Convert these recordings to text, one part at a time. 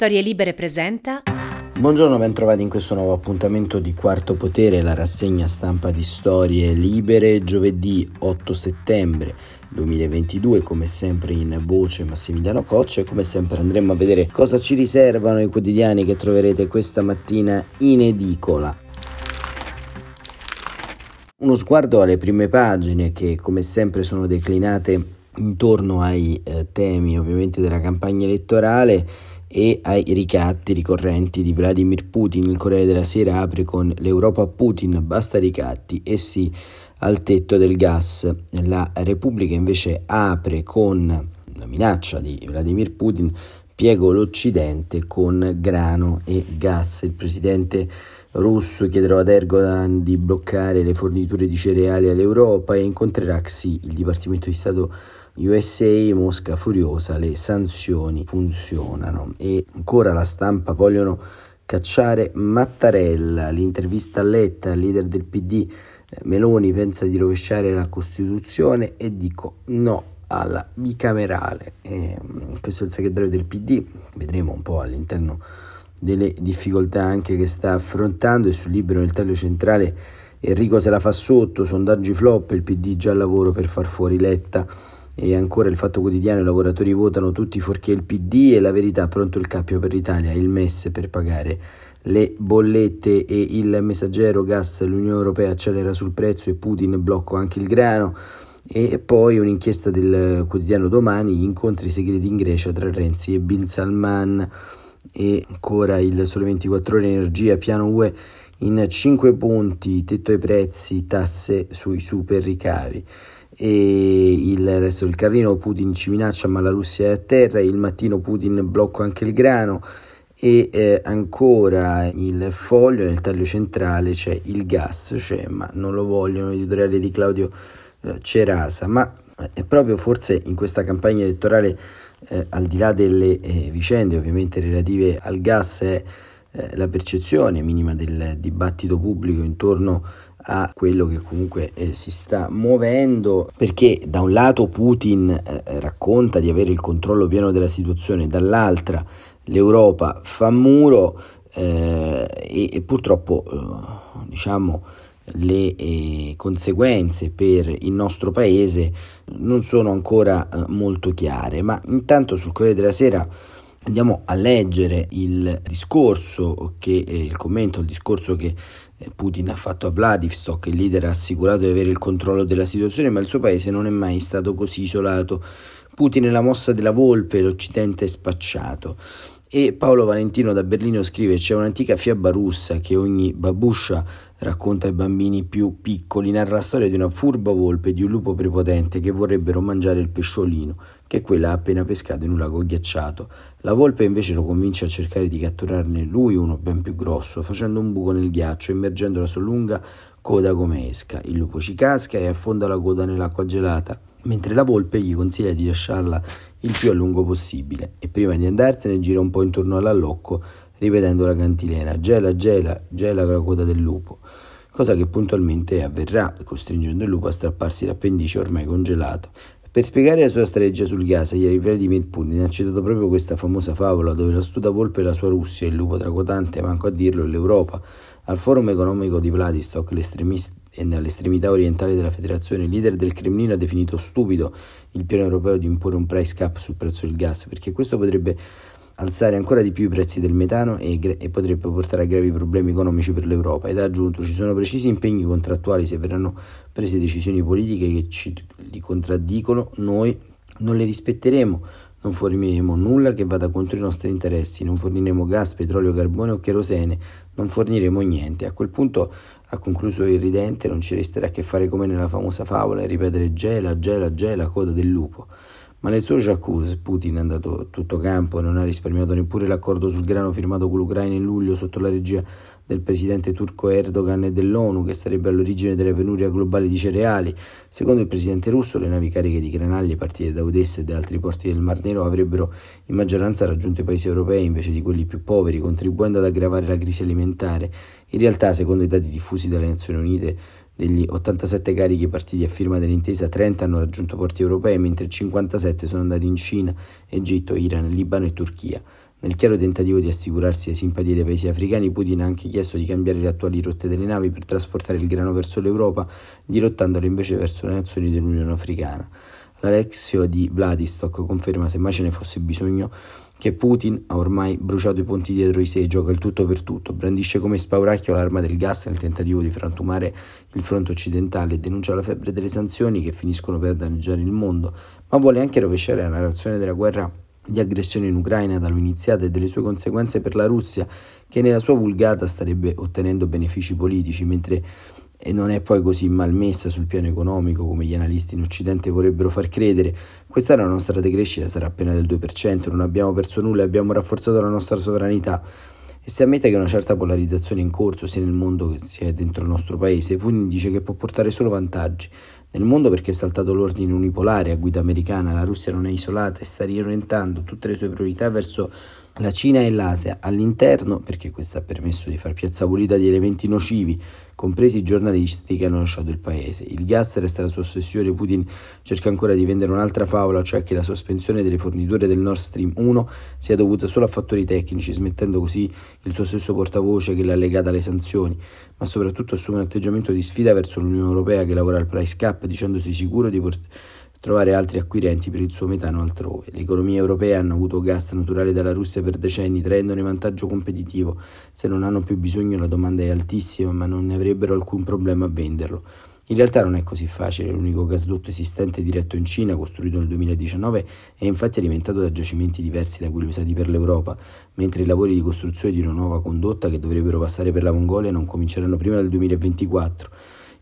Storie Libere presenta. Buongiorno, ben trovati in questo nuovo appuntamento di Quarto Potere, la rassegna stampa di Storie Libere, giovedì 8 settembre 2022, come sempre in voce Massimiliano Coccia e come sempre andremo a vedere cosa ci riservano i quotidiani che troverete questa mattina in edicola. Uno sguardo alle prime pagine che come sempre sono declinate intorno ai eh, temi ovviamente della campagna elettorale e ai ricatti ricorrenti di Vladimir Putin. Il Corriere della Sera apre con l'Europa Putin, basta ricatti e sì al tetto del gas. La Repubblica invece apre con la minaccia di Vladimir Putin, piego l'Occidente con grano e gas. Il presidente russo chiederà ad Erdogan di bloccare le forniture di cereali all'Europa e incontrerà Xi, il Dipartimento di Stato USA, Mosca furiosa, le sanzioni funzionano. E ancora la stampa vogliono cacciare Mattarella, l'intervista a Letta, leader del PD, eh, Meloni pensa di rovesciare la Costituzione e dico no alla bicamerale. E, mm, questo è il segretario del PD, vedremo un po' all'interno delle difficoltà anche che sta affrontando e sul libro nel taglio centrale Enrico se la fa sotto, sondaggi flop, il PD già al lavoro per far fuori Letta e ancora il Fatto Quotidiano, i lavoratori votano tutti fuorché il PD e la verità, pronto il cappio per l'Italia, il MES per pagare le bollette. E il messaggero gas, l'Unione Europea accelera sul prezzo e Putin blocca anche il grano. E poi un'inchiesta del quotidiano domani, incontri segreti in Grecia tra Renzi e Bin Salman. E ancora il Sole 24 ore energia, piano UE in 5 punti, tetto ai prezzi, tasse sui super ricavi e il resto del carrino Putin ci minaccia ma la Russia è a terra, il mattino Putin blocca anche il grano e eh, ancora il foglio nel taglio centrale c'è il gas, c'è ma non lo vogliono, editoriale di Claudio eh, Cerasa, ma è proprio forse in questa campagna elettorale eh, al di là delle eh, vicende ovviamente relative al gas è eh, la percezione minima del dibattito pubblico intorno a quello che comunque eh, si sta muovendo perché da un lato Putin eh, racconta di avere il controllo pieno della situazione, dall'altra l'Europa fa muro eh, e, e, purtroppo eh, diciamo le eh, conseguenze per il nostro paese non sono ancora eh, molto chiare, ma intanto sul Corriere della Sera andiamo a leggere il discorso che eh, il commento, il discorso che Putin ha fatto a Vladivostok, il leader ha assicurato di avere il controllo della situazione, ma il suo paese non è mai stato così isolato. Putin è la mossa della volpe, l'Occidente è spacciato. E Paolo Valentino da Berlino scrive: C'è un'antica fiaba russa che ogni babuscia racconta ai bambini più piccoli, narra la storia di una furba volpe e di un lupo prepotente che vorrebbero mangiare il pesciolino, che quella ha appena pescato in un lago ghiacciato. La volpe invece lo convince a cercare di catturarne lui uno ben più grosso, facendo un buco nel ghiaccio, immergendo la sua lunga coda come esca. Il lupo ci casca e affonda la coda nell'acqua gelata mentre la volpe gli consiglia di lasciarla il più a lungo possibile e prima di andarsene gira un po' intorno all'allocco ripetendo la cantilena gela, gela, gela la coda del lupo cosa che puntualmente avverrà costringendo il lupo a strapparsi l'appendice ormai congelato per spiegare la sua strategia sul gas, ieri Vladimir Putin ha citato proprio questa famosa favola dove l'astuta volpe è la sua Russia, il lupo tracotante, manco a dirlo, l'Europa. Al forum economico di Vladivostok, nell'estremità orientale della federazione, il leader del Cremlino ha definito stupido il piano europeo di imporre un price cap sul prezzo del gas, perché questo potrebbe alzare ancora di più i prezzi del metano e, e, potrebbe portare a gravi problemi economici per l'Europa ed ha aggiunto ci sono precisi impegni contrattuali se verranno prese decisioni politiche che ci li contraddicono noi non le rispetteremo non forniremo nulla che vada contro i nostri interessi, non forniremo gas, petrolio, carbone o kerosene, non forniremo niente. A quel punto, ha concluso il ridente, non ci resterà che fare come nella famosa favola e ripetere gela, gela, gela, coda del lupo. Ma nel suo Jacuzzi Putin è andato tutto campo e non ha risparmiato neppure l'accordo sul grano firmato con l'Ucraina in luglio sotto la regia del presidente turco Erdogan e dell'ONU che sarebbe all'origine della penuria globale di cereali. Secondo il presidente russo le navi cariche di granaglie partite da Odessa e da altri porti del Mar Nero avrebbero in maggioranza raggiunto i paesi europei invece di quelli più poveri, contribuendo ad aggravare la crisi alimentare. In realtà, secondo i dati diffusi dalle Nazioni Unite, degli 87 carichi partiti a firma dell'intesa, 30 hanno raggiunto porti europei, mentre 57 sono andati in Cina, Egitto, Iran, Libano e Turchia. Nel chiaro tentativo di assicurarsi le simpatie dei paesi africani, Putin ha anche chiesto di cambiare le attuali rotte delle navi per trasportare il grano verso l'Europa, dirottandolo invece verso le nazioni dell'Unione Africana. L'Alexio di Vladistok conferma, se mai ce ne fosse bisogno, che Putin ha ormai bruciato i ponti dietro di sé, gioca il tutto per tutto, brandisce come spauracchio l'arma del gas nel tentativo di frantumare il fronte occidentale e denuncia la febbre delle sanzioni che finiscono per danneggiare il mondo, ma vuole anche rovesciare la narrazione della guerra di aggressione in Ucraina da lui iniziata e delle sue conseguenze per la Russia, che nella sua vulgata starebbe ottenendo benefici politici, mentre e non è poi così malmessa sul piano economico come gli analisti in Occidente vorrebbero far credere. Quest'anno la nostra decrescita sarà appena del 2%, non abbiamo perso nulla e abbiamo rafforzato la nostra sovranità. E se ammette che una certa polarizzazione è in corso sia nel mondo che sia dentro il nostro paese, Putin dice che può portare solo vantaggi. Nel mondo perché è saltato l'ordine unipolare a guida americana, la Russia non è isolata e sta riorientando tutte le sue priorità verso la Cina e l'Asia all'interno, perché questo ha permesso di far piazza pulita di elementi nocivi, compresi i giornalisti che hanno lasciato il paese. Il gas resta la sua ossessione, Putin cerca ancora di vendere un'altra favola, cioè che la sospensione delle forniture del Nord Stream 1 sia dovuta solo a fattori tecnici, smettendo così il suo stesso portavoce che l'ha legata alle sanzioni, ma soprattutto assume un atteggiamento di sfida verso l'Unione Europea che lavora al price cap dicendosi sicuro di portare trovare altri acquirenti per il suo metano altrove. Le economie europee hanno avuto gas naturale dalla Russia per decenni, traendone vantaggio competitivo. Se non hanno più bisogno la domanda è altissima, ma non ne avrebbero alcun problema a venderlo. In realtà non è così facile, l'unico gasdotto esistente diretto in Cina, costruito nel 2019, è infatti alimentato da giacimenti diversi da quelli usati per l'Europa, mentre i lavori di costruzione di una nuova condotta che dovrebbero passare per la Mongolia non cominceranno prima del 2024.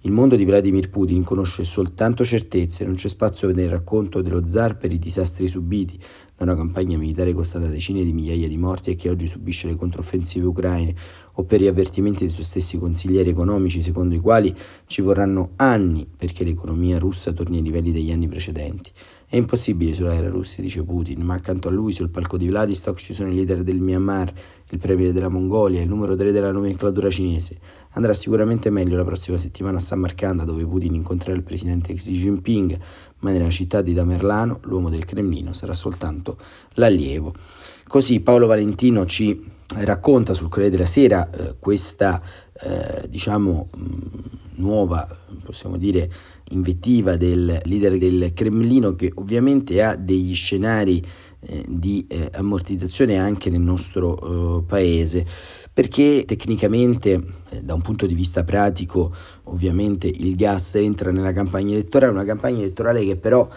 Il mondo di Vladimir Putin conosce soltanto certezze, non c'è spazio nel racconto dello zar per i disastri subiti da una campagna militare costata decine di migliaia di morti e che oggi subisce le controffensive ucraine, o per gli avvertimenti dei suoi stessi consiglieri economici secondo i quali ci vorranno anni perché l'economia russa torni ai livelli degli anni precedenti. È impossibile isolare la Russia, dice Putin, ma accanto a lui sul palco di Vladistok ci sono i leader del Myanmar, il premier della Mongolia, il numero 3 della nomenclatura cinese. Andrà sicuramente meglio la prossima settimana a Samarkand, dove Putin incontrerà il presidente Xi Jinping, ma nella città di Tamerlano l'uomo del Cremlino sarà soltanto l'allievo. Così Paolo Valentino ci racconta sul Corriere della Sera eh, questa, eh, diciamo, mh, nuova, possiamo dire, invettiva del leader del Cremlino che ovviamente ha degli scenari eh, di eh, ammortizzazione anche nel nostro eh, paese. Perché tecnicamente eh, da un punto di vista pratico ovviamente il gas entra nella campagna elettorale una campagna elettorale che però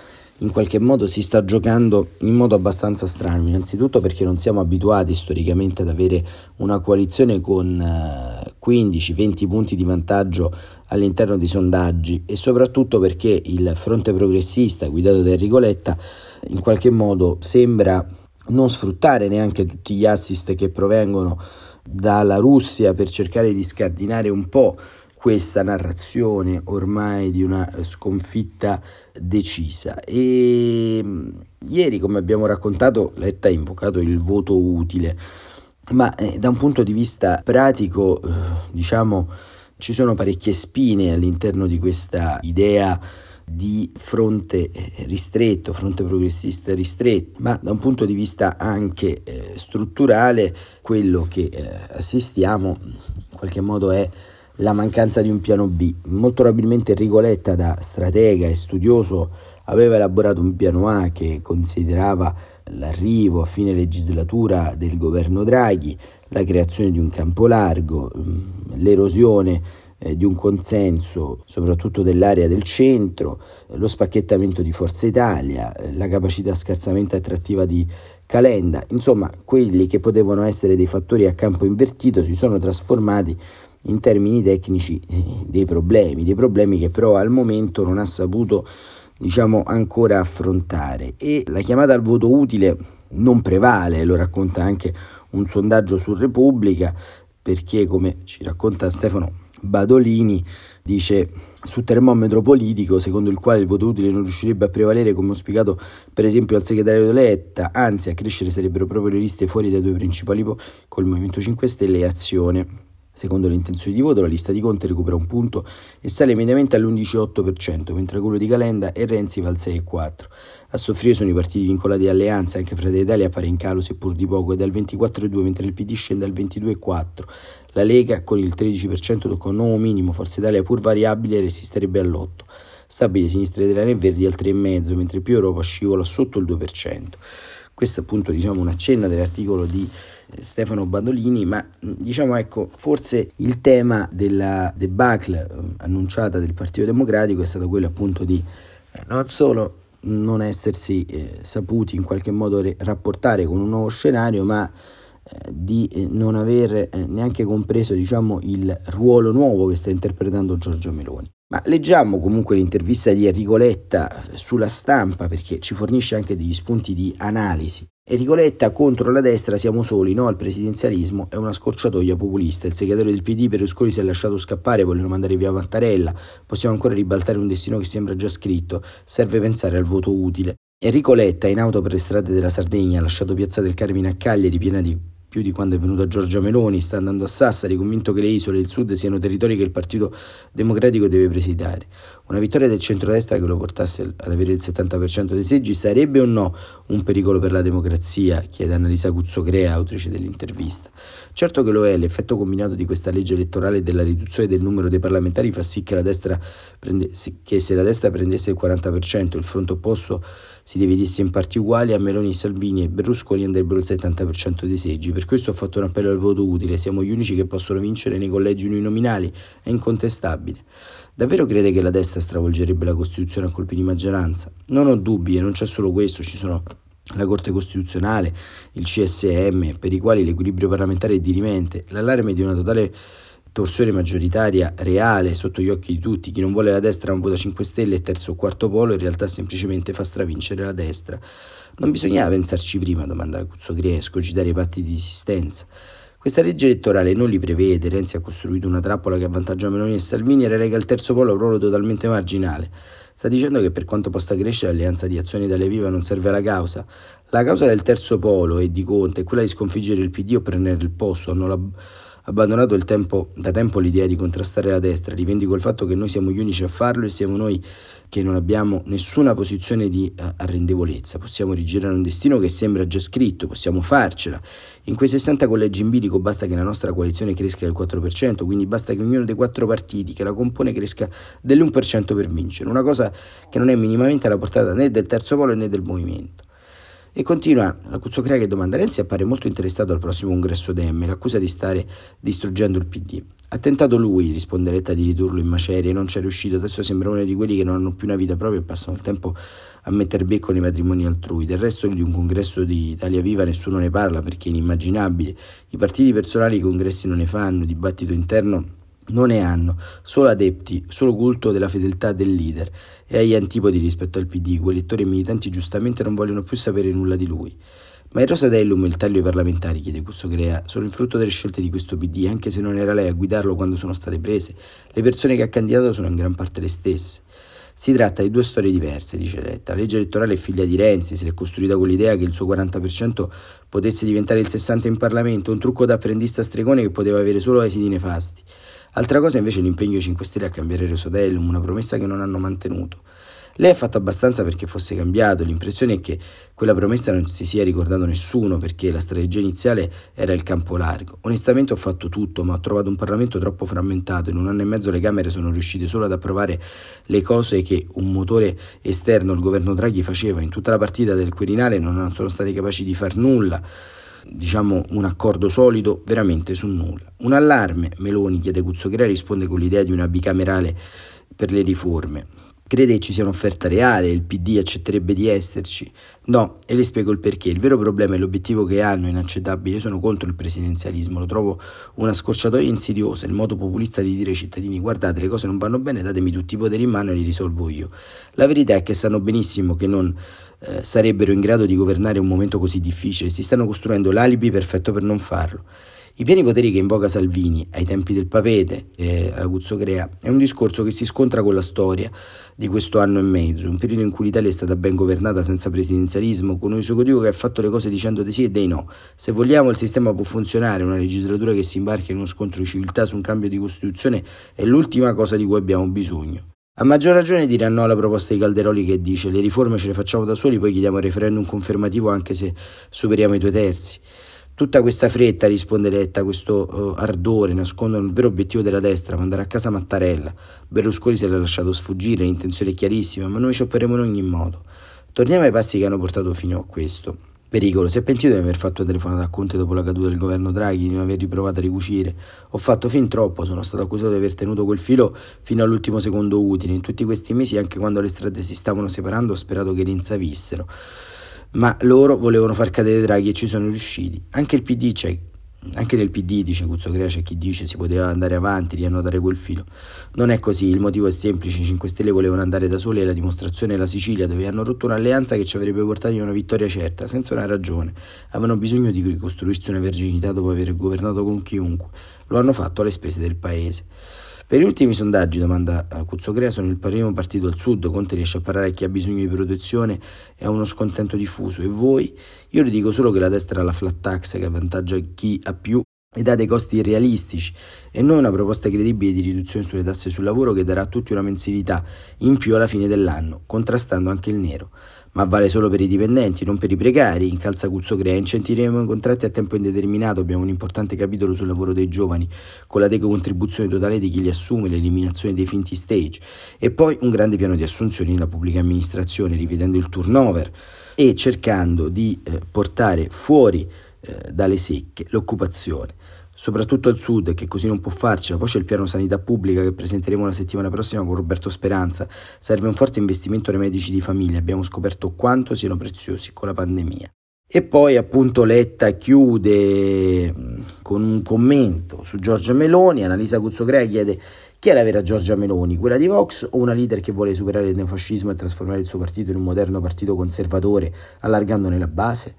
in qualche modo si sta giocando in modo abbastanza strano, innanzitutto perché non siamo abituati storicamente ad avere una coalizione con 15-20 eh, punti di vantaggio all'interno dei sondaggi e soprattutto perché il fronte progressista guidato da Enrico Letta in qualche modo sembra non sfruttare neanche tutti gli assist che provengono dalla Russia per cercare di scardinare un po' questa narrazione ormai di una sconfitta decisa. E mm, ieri come abbiamo raccontato Letta ha invocato il voto utile ma eh, da un punto di vista pratico eh, diciamo ci sono parecchie spine all'interno di questa idea di fronte eh, ristretto, fronte progressista ristretto, ma da un punto di vista anche eh, strutturale quello che eh, assistiamo in qualche modo è la mancanza di un piano B. Molto probabilmente Rigoletta da stratega e studioso aveva elaborato un piano A che considerava l'arrivo a fine legislatura del governo Draghi, la creazione di un campo largo, mm, l'erosione eh, di un consenso soprattutto dell'area del centro, lo spacchettamento di Forza Italia, eh, la capacità scarsamente attrattiva di Calenda, insomma quelli che potevano essere dei fattori a campo invertito si sono trasformati in termini tecnici eh, dei problemi, dei problemi che però al momento non ha saputo diciamo ancora affrontare e la chiamata al voto utile non prevale, lo racconta anche un sondaggio su Repubblica perché come ci racconta Stefano Badolini dice su termometro politico secondo il quale il voto utile non riuscirebbe a prevalere come ho spiegato per esempio al segretario Letta, anzi a crescere sarebbero proprio le liste fuori dai due principali col Movimento 5 Stelle e Azione. Secondo le intenzioni di voto, la lista di Conte recupera un punto e sale immediatamente all'11,8%, mentre quello di Calenda e Renzi va al 6,4%. A soffrire sono i partiti vincolati alle alleanze, anche Fratelli d'Italia appare in calo seppur di poco, è dal 24,2% mentre il PD scende al 22,4%. La Lega con il 13% tocca un nuovo minimo, Forza Italia pur variabile resisterebbe all'8%. Stabile sinistra italiana e verdi al 3,5%, mentre più Europa scivola sotto il 2%. Questo è appunto diciamo, un accenno dell'articolo di eh, Stefano Badolini, ma diciamo ecco, forse il tema della debacle eh, annunciata del Partito Democratico è stato quello appunto di eh, non solo non essersi eh, saputi in qualche modo re- rapportare con un nuovo scenario, ma di non aver neanche compreso diciamo, il ruolo nuovo che sta interpretando Giorgio Meloni. Ma leggiamo comunque l'intervista di Enrico Letta sulla stampa perché ci fornisce anche degli spunti di analisi. Enrico Letta contro la destra siamo soli, no al presidenzialismo è una scorciatoia populista. Il segretario del PD Berlusconi si è lasciato scappare, vogliono mandare via Mattarella, possiamo ancora ribaltare un destino che sembra già scritto, serve pensare al voto utile. Enrico Letta in auto per le strade della Sardegna ha lasciato Piazza del Carmine a Cagliari piena di più di quando è venuta Giorgia Meloni, sta andando a Sassari, convinto che le isole e il sud siano territori che il Partito Democratico deve presidiare. Una vittoria del centrodestra che lo portasse ad avere il 70% dei seggi sarebbe o no un pericolo per la democrazia? chiede Annalisa Cuzzocrea, autrice dell'intervista. Certo che lo è, l'effetto combinato di questa legge elettorale e della riduzione del numero dei parlamentari fa sì che, la destra prende, che se la destra prendesse il 40%, il fronte opposto si dividesse in parti uguali, a Meloni, Salvini e Berlusconi andrebbero il 70% dei seggi. Per questo ho fatto un appello al voto utile, siamo gli unici che possono vincere nei collegi uninominali, è incontestabile. Davvero crede che la destra stravolgerebbe la Costituzione a colpi di maggioranza? Non ho dubbi e non c'è solo questo, ci sono la Corte Costituzionale, il CSM, per i quali l'equilibrio parlamentare è dirimente, l'allarme di una totale torsione maggioritaria reale sotto gli occhi di tutti, chi non vuole la destra non vota 5 Stelle e terzo o quarto polo, in realtà semplicemente fa stravincere la destra. Non bisognava pensarci prima, domanda Cuzzo Griesco, citare i patti di esistenza. Questa legge elettorale non li prevede, Renzi ha costruito una trappola che avvantaggia Meloni e Salvini e relega al terzo polo a un ruolo totalmente marginale. Sta dicendo che per quanto possa crescere l'alleanza di azioni Italia Viva non serve alla causa. La causa del terzo polo e di Conte è quella di sconfiggere il PD o prendere il posto, hanno la abbandonato tempo, da tempo l'idea di contrastare la destra, rivendico il fatto che noi siamo gli unici a farlo e siamo noi che non abbiamo nessuna posizione di uh, arrendevolezza, possiamo rigirare un destino che sembra già scritto, possiamo farcela. In quei 60 collegi in bilico basta che la nostra coalizione cresca del 4%, quindi basta che ognuno dei quattro partiti che la compone cresca dell'1% per vincere, una cosa che non è minimamente alla portata né del terzo polo né del movimento. E continua Cuzzocrea che domanda Renzi appare molto interessato al prossimo congresso Dem, l'accusa di stare distruggendo il PD. Ha tentato lui, risponde Letta, di ridurlo in macerie, non ci è riuscito, adesso sembra uno di quelli che non hanno più una vita propria e passano il tempo a mettere becco nei matrimoni altrui. Del resto di un congresso di Italia Viva nessuno ne parla perché è inimmaginabile. I partiti personali i congressi non ne fanno, dibattito interno non ne hanno, solo adepti, solo culto della fedeltà del leader e agli antipodi rispetto al PD, quei lettori e militanti giustamente non vogliono più sapere nulla di lui. Ma il Rosadellum e il taglio ai parlamentari, chiede Cusso Crea, sono il frutto delle scelte di questo PD, anche se non era lei a guidarlo quando sono state prese. Le persone che ha candidato sono in gran parte le stesse. Si tratta di due storie diverse, dice Letta. La legge elettorale è figlia di Renzi, si è costruita con l'idea che il suo 40% potesse diventare il 60% in Parlamento, un trucco da apprendista stregone che poteva avere solo esiti nefasti. Altra cosa invece è l'impegno 5 Stelle a cambiare Rosatellum, una promessa che non hanno mantenuto. Lei ha fatto abbastanza perché fosse cambiato, l'impressione è che quella promessa non si sia ricordato nessuno perché la strategia iniziale era il campo largo. Onestamente ho fatto tutto, ma ho trovato un Parlamento troppo frammentato, in un anno e mezzo le Camere sono riuscite solo ad approvare le cose che un motore esterno, il governo Draghi, faceva. In tutta la partita del Quirinale non sono stati capaci di far nulla diciamo un accordo solido veramente su nulla. Un allarme, Meloni chiede Cuzzocrea risponde con l'idea di una bicamerale per le riforme. Crede che ci sia un'offerta reale, il PD accetterebbe di esserci? No, e le spiego il perché. Il vero problema e l'obiettivo che hanno, inaccettabile, io sono contro il presidenzialismo, lo trovo una scorciatoia insidiosa, il modo populista di dire ai cittadini guardate le cose non vanno bene, datemi tutti i poteri in mano e li risolvo io. La verità è che sanno benissimo che non eh, sarebbero in grado di governare un momento così difficile, si stanno costruendo l'alibi perfetto per non farlo. I pieni poteri che invoca Salvini ai tempi del papete e Aguzzo Crea è un discorso che si scontra con la storia di questo anno e mezzo, un periodo in cui l'Italia è stata ben governata senza presidenzialismo, con un esecutivo che ha fatto le cose dicendo dei sì e dei no. Se vogliamo il sistema può funzionare, una legislatura che si imbarca in uno scontro di civiltà su un cambio di Costituzione è l'ultima cosa di cui abbiamo bisogno. A maggior ragione dirà no alla proposta di Calderoli che dice le riforme ce le facciamo da soli, poi chiediamo il referendum confermativo anche se superiamo i due terzi. Tutta questa fretta, risponde Letta, questo uh, ardore nascondono il vero obiettivo della destra, mandare a casa Mattarella. Berlusconi se l'ha lasciato sfuggire, l'intenzione è chiarissima, ma noi ci operiamo in ogni modo. Torniamo ai passi che hanno portato fino a questo. Pericolo, si è pentito di aver fatto una telefonata a Conte dopo la caduta del governo Draghi, di non aver riprovato a ricucire. Ho fatto fin troppo, sono stato accusato di aver tenuto quel filo fino all'ultimo secondo utile. In tutti questi mesi, anche quando le strade si stavano separando, ho sperato che rinsavissero ma loro volevano far cadere Draghi e ci sono riusciti. Anche il PD c'è, anche nel PD, dice Cuzzo Crea, c'è chi dice si poteva andare avanti, riannodare quel filo. Non è così, il motivo è semplice, i 5 Stelle volevano andare da soli e la dimostrazione è la Sicilia, dove hanno rotto un'alleanza che ci avrebbe portato a una vittoria certa, senza una ragione. Avevano bisogno di ricostruirsi una verginità dopo aver governato con chiunque. Lo hanno fatto alle spese del paese. Per gli ultimi sondaggi, domanda Cuzzocrea, sono il primo partito al sud, Conte riesce a parlare a chi ha bisogno di protezione e ha uno scontento diffuso. E voi? Io le dico solo che la destra ha la flat tax che avvantaggia chi ha più ed ha dei costi irrealistici e non una proposta credibile di riduzione sulle tasse sul lavoro che darà a tutti una mensilità in più alla fine dell'anno, contrastando anche il nero ma vale solo per i dipendenti, non per i precari. In Calzacuzzo Crea incentiveremo i contratti a tempo indeterminato, abbiamo un importante capitolo sul lavoro dei giovani, con la decontribuzione totale di chi li assume, l'eliminazione dei finti stage e poi un grande piano di assunzioni nella pubblica amministrazione, rivedendo il turnover e cercando di eh, portare fuori eh, dalle secche l'occupazione soprattutto al sud, che così non può farcela. Poi c'è il piano sanità pubblica che presenteremo la settimana prossima con Roberto Speranza. Serve un forte investimento nei medici di famiglia. Abbiamo scoperto quanto siano preziosi con la pandemia. E poi appunto Letta chiude con un commento su Giorgia Meloni. Annalisa Cuzzocrea chiede chi è la vera Giorgia Meloni, quella di Vox o una leader che vuole superare il neofascismo e trasformare il suo partito in un moderno partito conservatore allargandone la base?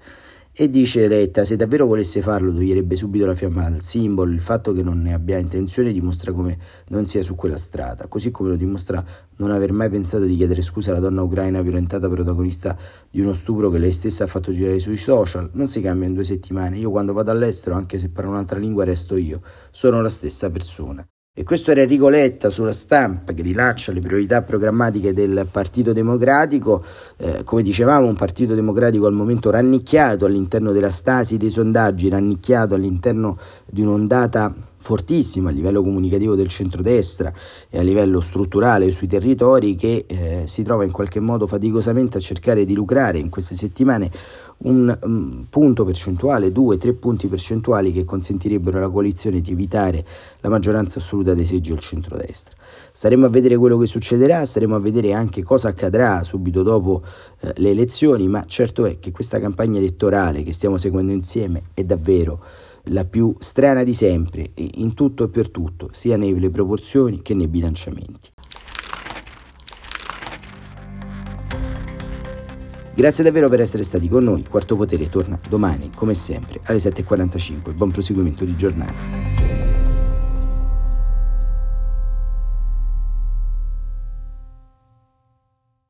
E dice Letta, se davvero volesse farlo toglierebbe subito la fiamma dal simbolo, il fatto che non ne abbia intenzione dimostra come non sia su quella strada, così come lo dimostra non aver mai pensato di chiedere scusa alla donna ucraina violentata protagonista di uno stupro che lei stessa ha fatto girare sui social. Non si cambia in due settimane, io quando vado all'estero, anche se parlo un'altra lingua, resto io, sono la stessa persona. E questo era Enrico Letta sulla stampa che rilascia le priorità programmatiche del Partito Democratico, eh, come dicevamo un Partito Democratico al momento rannicchiato all'interno della stasi dei sondaggi, rannicchiato all'interno di un'ondata fortissima a livello comunicativo del centrodestra e a livello strutturale sui territori che eh, si trova in qualche modo faticosamente a cercare di lucrare in queste settimane un um, punto percentuale, due, tre punti percentuali che consentirebbero alla coalizione di evitare la maggioranza assoluta dei seggi al centrodestra. Staremo a vedere quello che succederà, staremo a vedere anche cosa accadrà subito dopo eh, le elezioni, ma certo è che questa campagna elettorale che stiamo seguendo insieme è davvero la più strana di sempre, in tutto e per tutto, sia nelle proporzioni che nei bilanciamenti. Grazie davvero per essere stati con noi. Quarto Potere torna domani, come sempre, alle 7.45. Buon proseguimento di giornata.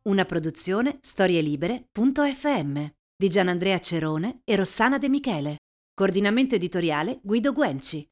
Una produzione storielibere.fm di Gianandrea Cerone e Rossana De Michele. Coordinamento editoriale Guido Guenci.